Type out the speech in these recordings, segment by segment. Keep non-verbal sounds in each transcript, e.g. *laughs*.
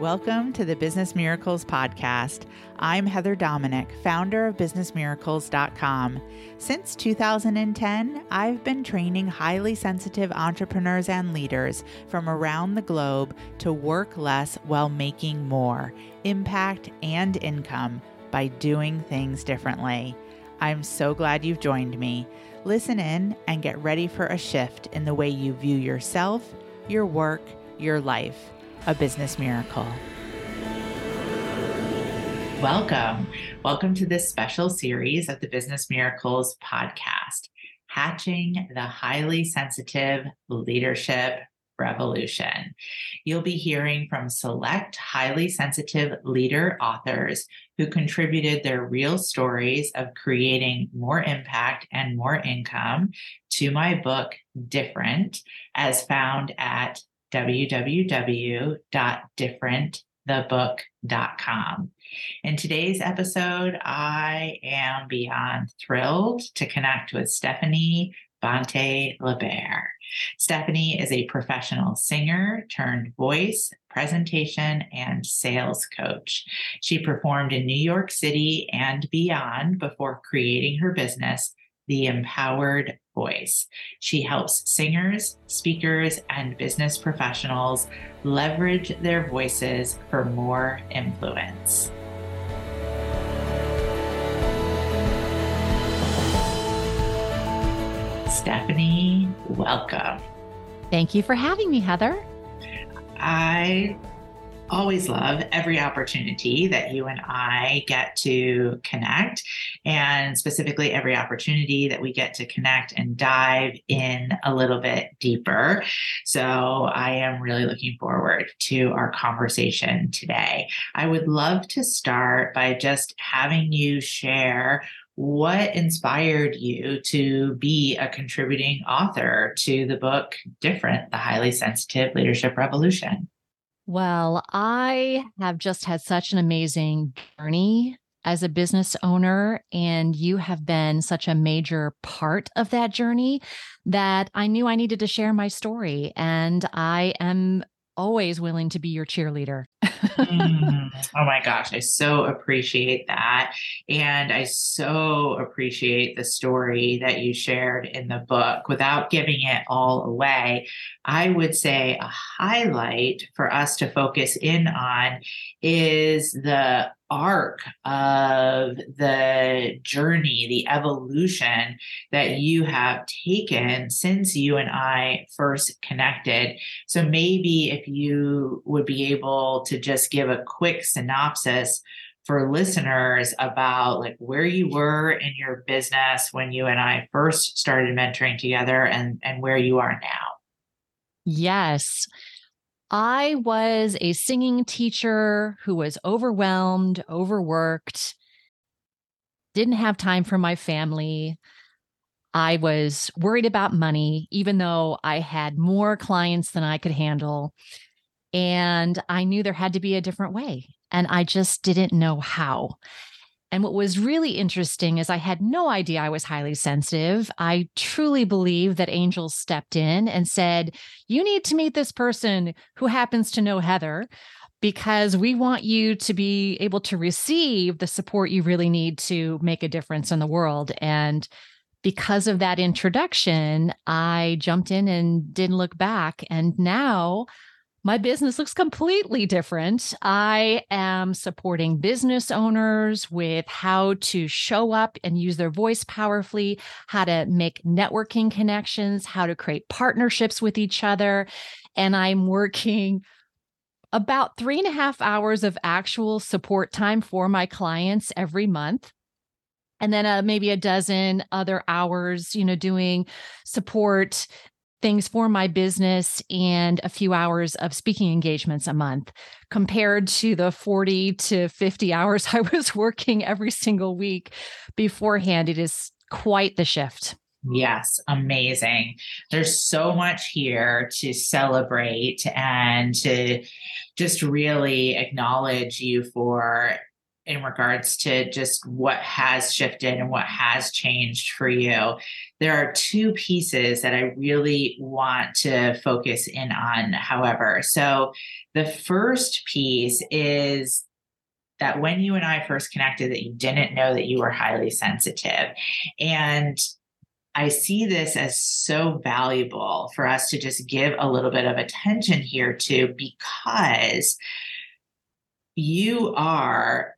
Welcome to the Business Miracles Podcast. I'm Heather Dominick, founder of BusinessMiracles.com. Since 2010, I've been training highly sensitive entrepreneurs and leaders from around the globe to work less while making more impact and income by doing things differently. I'm so glad you've joined me. Listen in and get ready for a shift in the way you view yourself, your work, your life a business miracle. Welcome. Welcome to this special series of the Business Miracles podcast, Hatching the Highly Sensitive Leadership Revolution. You'll be hearing from select highly sensitive leader authors who contributed their real stories of creating more impact and more income to my book, Different, as found at www.differentthebook.com. In today's episode, I am beyond thrilled to connect with Stephanie Bonte Lebair. Stephanie is a professional singer turned voice, presentation, and sales coach. She performed in New York City and beyond before creating her business, The Empowered voice. She helps singers, speakers, and business professionals leverage their voices for more influence. Stephanie, welcome. Thank you for having me, Heather. I always love every opportunity that you and I get to connect, and specifically every opportunity that we get to connect and dive in a little bit deeper. So I am really looking forward to our conversation today. I would love to start by just having you share what inspired you to be a contributing author to the book Different, the Highly Sensitive Leadership Revolution? Well, I have just had such an amazing journey as a business owner, and you have been such a major part of that journey that I knew I needed to share my story. And I am always willing to be your cheerleader. mm, *laughs* oh my gosh, I so appreciate that. And I so appreciate the story that you shared in the book. Without giving it all away, I would say a highlight for us to focus in on is the arc of the journey, the evolution that you have taken since you and I first connected. So maybe if you would be able to just give a quick synopsis for listeners about like where you were in your business when you and I first started mentoring together and and where you are now. Yes. I was a singing teacher who was overwhelmed, overworked, didn't have time for my family. I was worried about money, even though I had more clients than I could handle. And I knew there had to be a different way. And I just didn't know how. And what was really interesting is I had no idea I was highly sensitive. I truly believe that angels stepped in and said, You need to meet this person who happens to know Heather because we want you to be able to receive the support you really need to make a difference in the world. And because of that introduction, I jumped in and didn't look back. And now my business looks completely different. I am supporting business owners with how to show up and use their voice powerfully, how to make networking connections, how to create partnerships with each other. And I'm working about three and a half hours of actual support time for my clients every month and then uh, maybe a dozen other hours you know doing support things for my business and a few hours of speaking engagements a month compared to the 40 to 50 *laughs* hours I was working every single week beforehand. It is quite the shift. Yes, amazing. There's so much here to celebrate and to just really acknowledge you for in regards to just what has shifted and what has changed for you. There are two pieces that I really want to focus in on, however. So, the first piece is that when you and I first connected, that you didn't know that you were highly sensitive. And I see this as so valuable for us to just give a little bit of attention here to because you are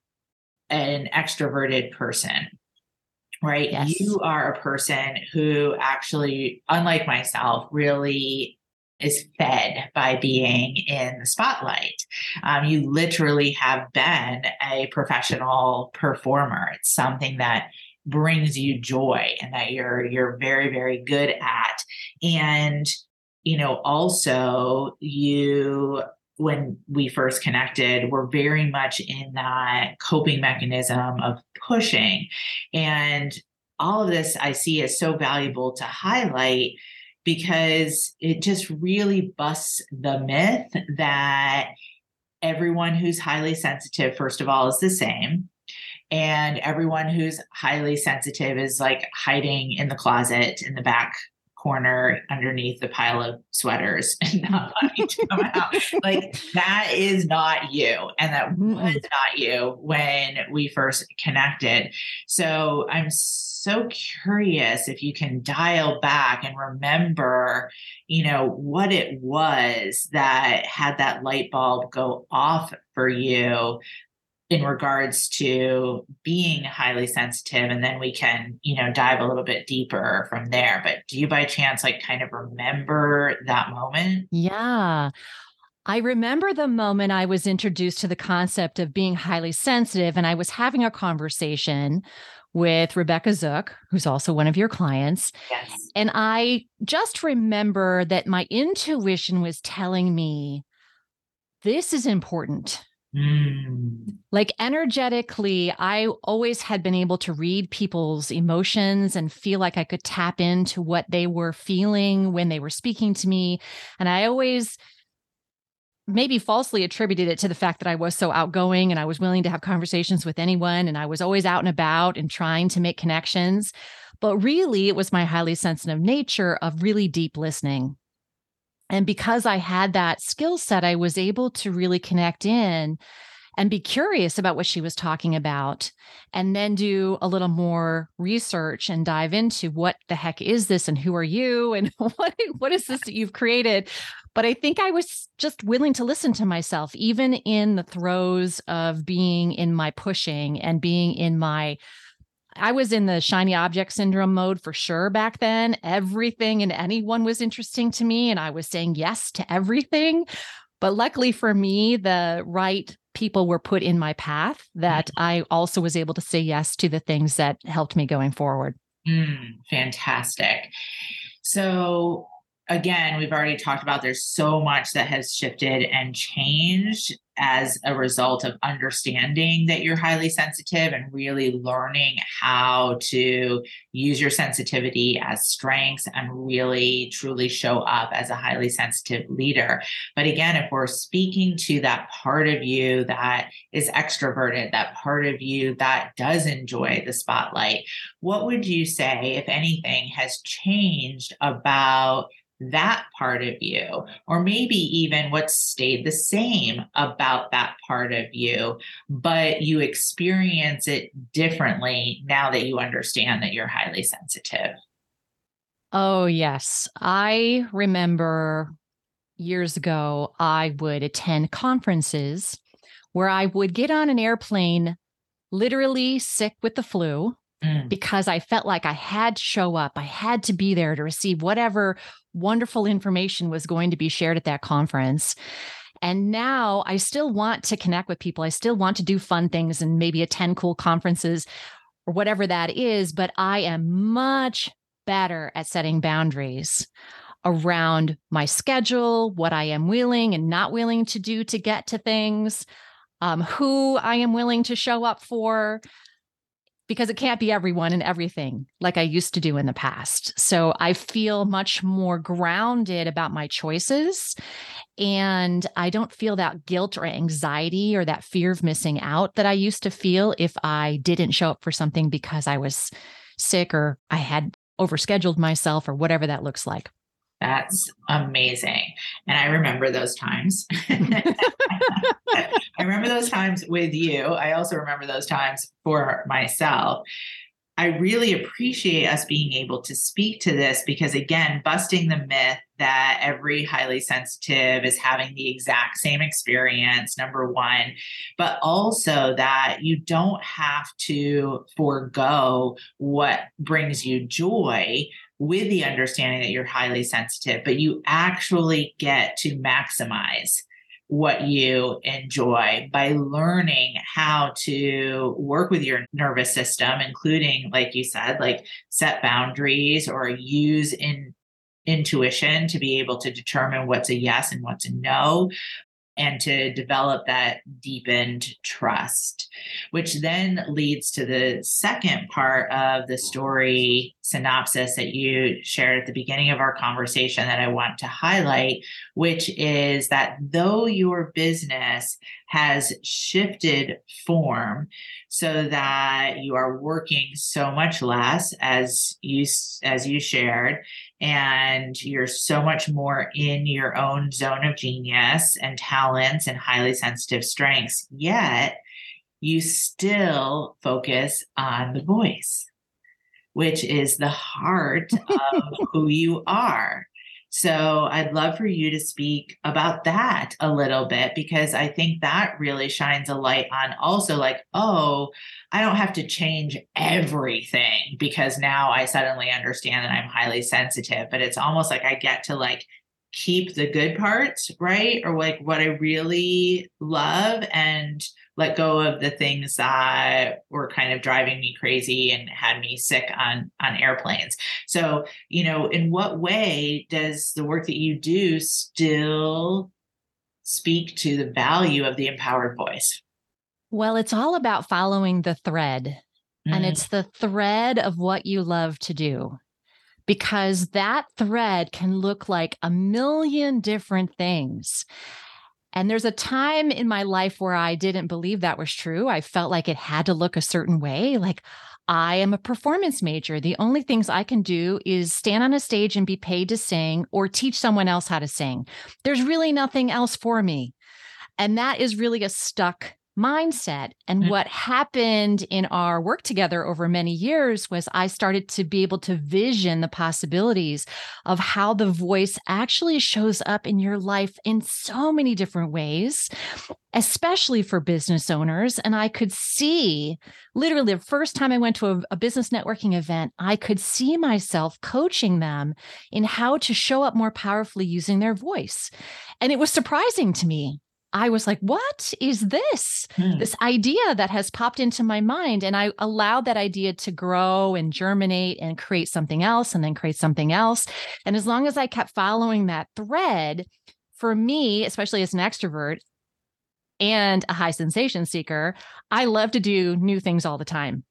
an extroverted person right? Yes. you are a person who actually unlike myself really is fed by being in the spotlight. Um, you literally have been a professional performer. It's something that brings you joy and that you're you're very very good at. And you know also you when we first connected we were very much in that coping mechanism of pushing. And all of this i see as so valuable to highlight because it just really busts the myth that everyone who's highly sensitive first of all is the same. And everyone who's highly sensitive is like hiding in the closet in the back corner underneath the pile of sweaters *laughs* and not wanting to come out. Like that is not you. And that was not you when we first connected. So I'm so curious if you can dial back and remember, you know, what it was that had that light bulb go off for you in regards to being highly sensitive and then we can you know dive a little bit deeper from there but do you by chance like kind of remember that moment yeah I remember the moment I was introduced to the concept of being highly sensitive, and I was having a conversation with Rebecca Zook, who's also one of your clients. Yes. And I just remember that my intuition was telling me this is important. Mm. Like energetically, I always had been able to read people's emotions and feel like I could tap into what they were feeling when they were speaking to me. And I always maybe falsely attributed it to the fact that I was so outgoing and I was willing to have conversations with anyone and I was always out and about and trying to make connections. But really, it was my highly sensitive nature of really deep listening and because I had that skill set, I was able to really connect in and be curious about what she was talking about and then do a little more research and dive into what the heck is this and who are you and *laughs* what what is this that you've created. But i think i was just willing to listen to myself even in the throes of being in my pushing and being in my I was in the shiny object syndrome mode for sure back then. Everything and anyone was interesting to me, and I was saying yes to everything. But luckily for me, the right people were put in my path that mm-hmm. I also was able to say yes to the things that helped me going forward. Mm, fantastic. So, again, we've already talked about there's so much that has shifted and changed as a result of understanding that you're highly sensitive and really learning how to use your sensitivity as strengths and really truly show up as a highly sensitive leader. But again, if we're speaking to that part of you that is extroverted, that part of you that does enjoy the spotlight, what would you say, if anything, has changed about that part of you, or maybe even what stayed the same about that part of you, but you experience it differently now that you understand that you're highly sensitive. Oh, yes. I remember years ago, I would attend conferences where I would get on an airplane literally sick with the flu mm. because I felt like I had to show up. I had to be there to receive whatever wonderful information was going to be shared at that conference. And now I still want to connect with people. I still want to do fun things and maybe attend cool conferences or whatever that is. But I am much better at setting boundaries around my schedule, what I am willing and not willing to do to get to things, um, who I am willing to show up for. Because it can't be everyone and everything like I used to do in the past. So I feel much more grounded about my choices. And I don't feel that guilt or anxiety or that fear of missing out that I used to feel if I didn't show up for something because I was sick or I had overscheduled myself or whatever that looks like. That's amazing. And I remember those times. *laughs* *laughs* Those times with you. I also remember those times for myself. I really appreciate us being able to speak to this because, again, busting the myth that every highly sensitive is having the exact same experience, number one, but also that you don't have to forego what brings you joy with the understanding that you're highly sensitive, but you actually get to maximize what you enjoy by learning how to work with your nervous system including like you said like set boundaries or use in intuition to be able to determine what's a yes and what's a no and to develop that deepened trust, which then leads to the second part of the story synopsis that you shared at the beginning of our conversation that I want to highlight, which is that though your business has shifted form so that you are working so much less as you as you shared and you're so much more in your own zone of genius and talents and highly sensitive strengths yet you still focus on the voice which is the heart *laughs* of who you are so I'd love for you to speak about that a little bit because I think that really shines a light on also like, oh, I don't have to change everything because now I suddenly understand that I'm highly sensitive, but it's almost like I get to like keep the good parts, right? Or like what I really love and let go of the things that were kind of driving me crazy and had me sick on on airplanes so you know in what way does the work that you do still speak to the value of the empowered voice well it's all about following the thread mm-hmm. and it's the thread of what you love to do because that thread can look like a million different things and there's a time in my life where I didn't believe that was true. I felt like it had to look a certain way. Like, I am a performance major. The only things I can do is stand on a stage and be paid to sing or teach someone else how to sing. There's really nothing else for me. And that is really a stuck mindset. And mm-hmm. what happened in our work together over many years was I started to be able to vision the possibilities of how the voice actually shows up in your life in so many different ways, especially for business owners. And I could see literally the first time I went to a, a business networking event, I could see myself coaching them in how to show up more powerfully using their voice. And it was surprising to me I was like, what is this? Hmm. This idea that has popped into my mind. And I allowed that idea to grow and germinate and create something else and then create something else. And as long as I kept following that thread, for me, especially as an extrovert and a high sensation seeker, I love to do new things all the time.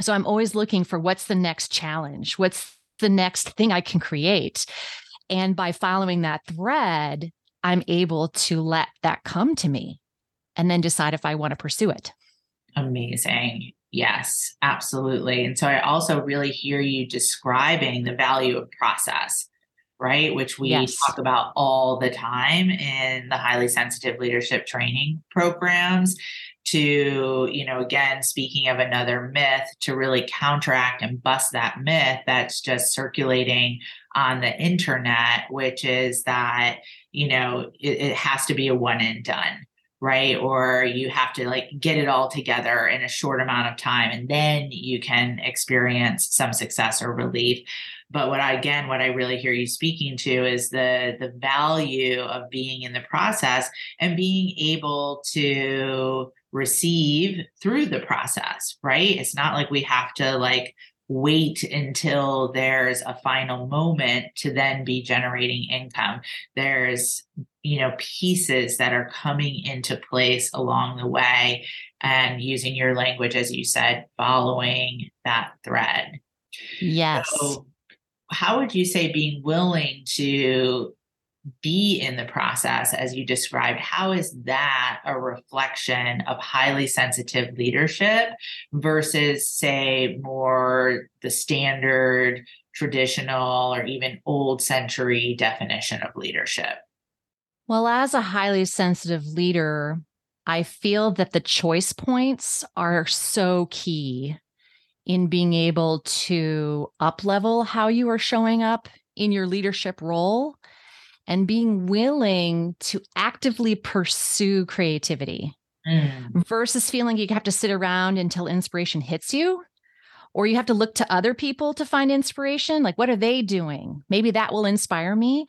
So I'm always looking for what's the next challenge? What's the next thing I can create? And by following that thread, I'm able to let that come to me and then decide if I want to pursue it. Amazing. Yes, absolutely. And so I also really hear you describing the value of process, right? Which we yes. talk about all the time in the highly sensitive leadership training programs to, you know, again, speaking of another myth, to really counteract and bust that myth that's just circulating on the internet, which is that, you know, it, it has to be a one and done right? Or you have to like get it all together in a short amount of time and then you can experience some success or relief. But what I, again what i really hear you speaking to is the the value of being in the process and being able to receive through the process right? It's not like we have to like wait until there's a final moment to then be generating income. There's you know pieces that are coming into place along the way and using your language as you said following that thread. Yes. So how would you say being willing to be in the process as you described how is that a reflection of highly sensitive leadership versus say more the standard traditional or even old century definition of leadership? Well as a highly sensitive leader i feel that the choice points are so key in being able to up level how you are showing up in your leadership role and being willing to actively pursue creativity mm. versus feeling you have to sit around until inspiration hits you or you have to look to other people to find inspiration. Like what are they doing? Maybe that will inspire me.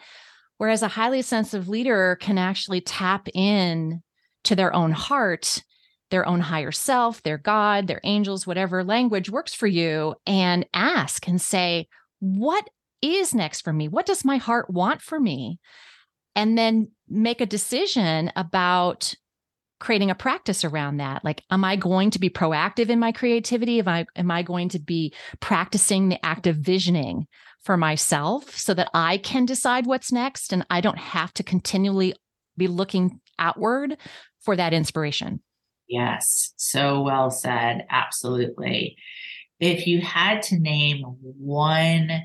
Whereas a highly sensitive leader can actually tap in to their own heart their own higher self their god their angels whatever language works for you and ask and say what is next for me? What does my heart want for me? And then make a decision about creating a practice around that. Like, am I going to be proactive in my creativity? Am I, am I going to be practicing the active visioning for myself so that I can decide what's next and I don't have to continually be looking outward for that inspiration? Yes, so well said. Absolutely. If you had to name one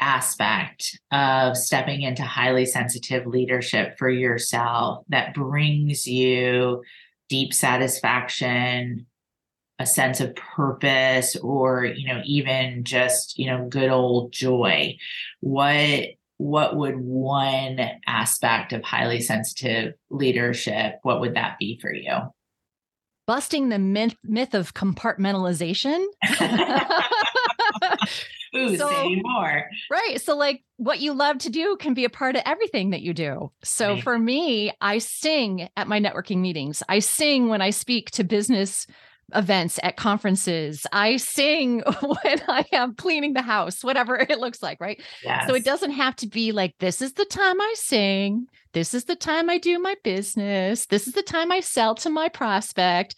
aspect of stepping into highly sensitive leadership for yourself that brings you deep satisfaction a sense of purpose or you know even just you know good old joy. What what would one aspect of highly sensitive leadership what would that be for you? Busting the myth myth of compartmentalization *laughs* *laughs* Ooh, so, say more. Right. So, like, what you love to do can be a part of everything that you do. So, right. for me, I sing at my networking meetings. I sing when I speak to business events at conferences. I sing *laughs* when I am cleaning the house, whatever it looks like, right? Yes. So it doesn't have to be like, this is the time I sing. This is the time I do my business. This is the time I sell to my prospect.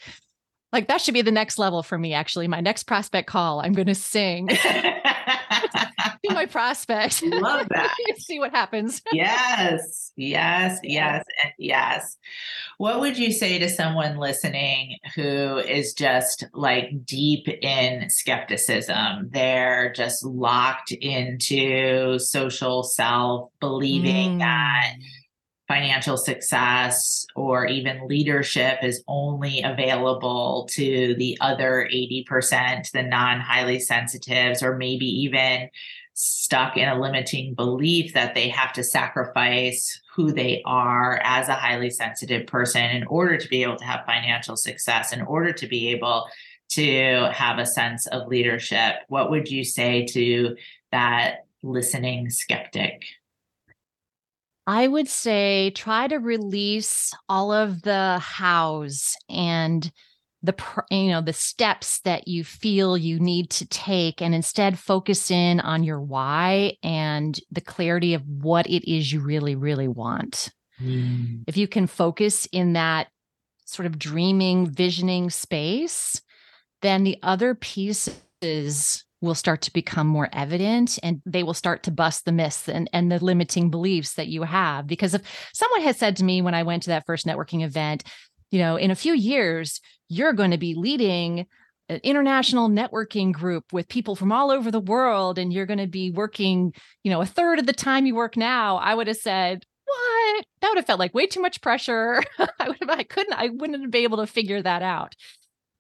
Like that should be the next level for me, actually. My next prospect call, I'm going to sing *laughs* *laughs* to my prospect. *laughs* Love that. *laughs* See what happens. yes, yes, yes, and yes. What would you say to someone listening who is just like deep in skepticism? They're just locked into social self, believing mm. that financial success or even leadership is only available to the other 80%, the non highly sensitives, or maybe even stuck in a limiting belief that they have to sacrifice who they are as a highly sensitive person in order to be able to have financial success, in order to be able to have a sense of leadership. What would you say to that listening skeptic? I would say try to release all of the hows and the you know the steps that you feel you need to take and instead focus in on your why and the clarity of what it is you really really want. Mm. If you can focus in that sort of dreaming visioning space, then the other pieces will start to become more evident and they will start to bust the myths and, and the limiting beliefs that you have. Because if someone had said to me when I went to that first networking event, you know, in a few years, you're going to be leading an international networking group with people from all over the world and you're going to be working, you know, a third of the time you work now, I would have said, what? That would have felt like way too much pressure. *laughs* I would have, I couldn't, I wouldn't be able to figure that out.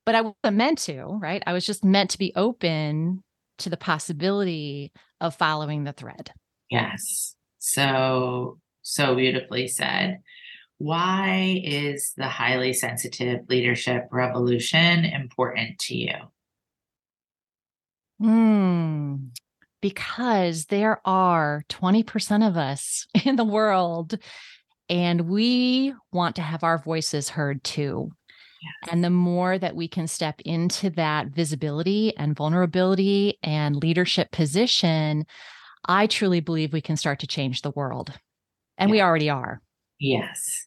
But I wasn't meant to, right? I was just meant to be open to the possibility of following the thread. Yes. So, so beautifully said. Why is the highly sensitive leadership revolution important to you? Hmm. Because there are 20% of us *laughs* in the world, and we want to have our voices heard too. And the more that we can step into that visibility and vulnerability and leadership position, I truly believe we can start to change the world. And we already are. Yes.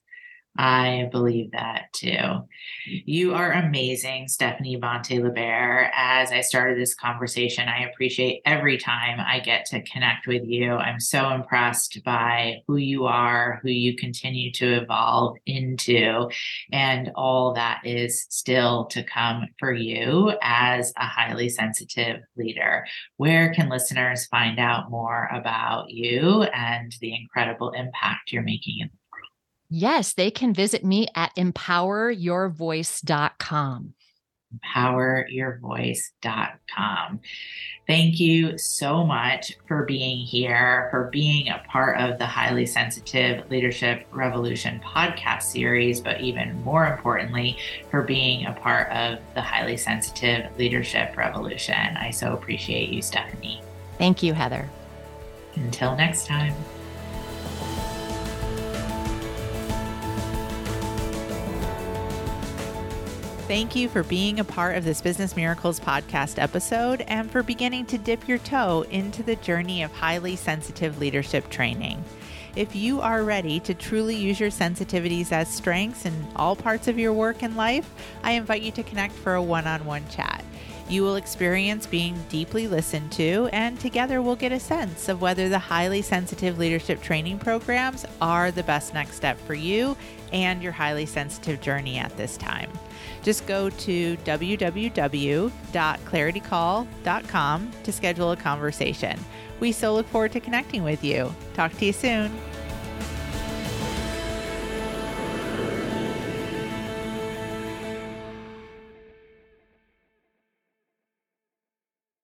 I believe that too. You are amazing, Stephanie Bonte Lebair. As I started this conversation, I appreciate every time I get to connect with you. I'm so impressed by who you are, who you continue to evolve into, and all that is still to come for you as a highly sensitive leader. Where can listeners find out more about you and the incredible impact you're making in Yes, they can visit me at empoweryourvoice.com. Empoweryourvoice.com. Thank you so much for being here, for being a part of the Highly Sensitive Leadership Revolution podcast series, but even more importantly, for being a part of the Highly Sensitive Leadership Revolution. I so appreciate you, Stephanie. Thank you, Heather. Until next time. Thank you for being a part of this Business Miracles podcast episode and for beginning to dip your toe into the journey of highly sensitive leadership training. If you are ready to truly use your sensitivities as strengths in all parts of your work and life, I invite you to connect for a one on one chat. You will experience being deeply listened to, and together we'll get a sense of whether the highly sensitive leadership training programs are the best next step for you and your highly sensitive journey at this time. Just go to www.claritycall.com to schedule a conversation. We so look forward to connecting with you. Talk to you soon.